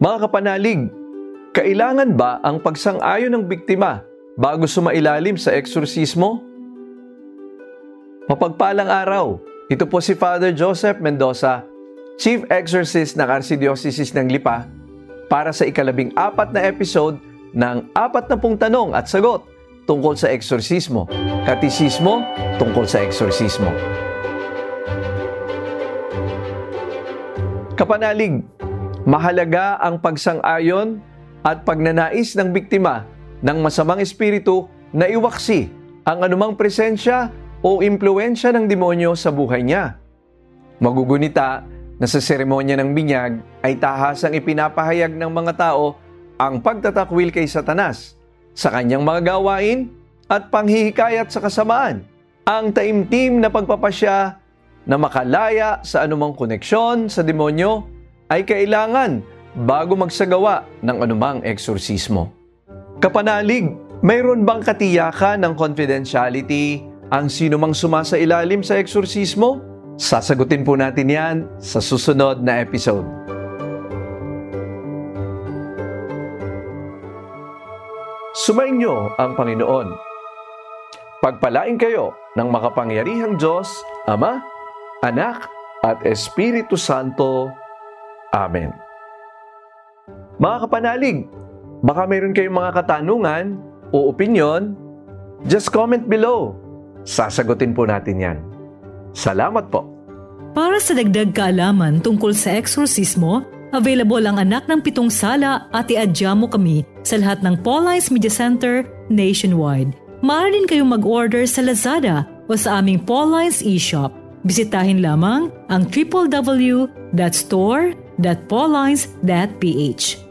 Mga kapanalig, kailangan ba ang pagsang-ayon ng biktima bago sumailalim sa eksorsismo? Mapagpalang araw, ito po si Father Joseph Mendoza, Chief Exorcist ng Archdiocese ng Lipa, para sa ikalabing apat na episode ng apat na pong tanong at sagot tungkol sa eksorsismo, katisismo tungkol sa eksorsismo. Kapanalig, mahalaga ang pagsang-ayon at pagnanais ng biktima ng masamang espiritu na iwaksi ang anumang presensya o impluensya ng demonyo sa buhay niya. Magugunita na sa seremonya ng binyag ay tahasang ipinapahayag ng mga tao ang pagtatakwil kay Satanas sa kanyang mga gawain at panghihikayat sa kasamaan. Ang taimtim na pagpapasya na makalaya sa anumang koneksyon sa demonyo ay kailangan bago magsagawa ng anumang eksorsismo. Kapanalig, mayroon bang katiyakan ng confidentiality ang sino mang sumasa ilalim sa eksorsismo? Sasagutin po natin yan sa susunod na episode. Sumainyo ang Panginoon. Pagpalain kayo ng makapangyarihang Diyos, Ama, Anak, at Espiritu Santo. Amen. Mga kapanalig, baka mayroon kayong mga katanungan o opinion, just comment below. Sasagutin po natin yan. Salamat po. Para sa dagdag kaalaman tungkol sa eksorsismo, available ang anak ng pitong sala at iadya mo kami sa lahat ng Pauline's Media Center nationwide. Maaari din kayong mag-order sa Lazada o sa aming Pauline's e-shop Bisitahin lamang ang www.store.paulines.ph.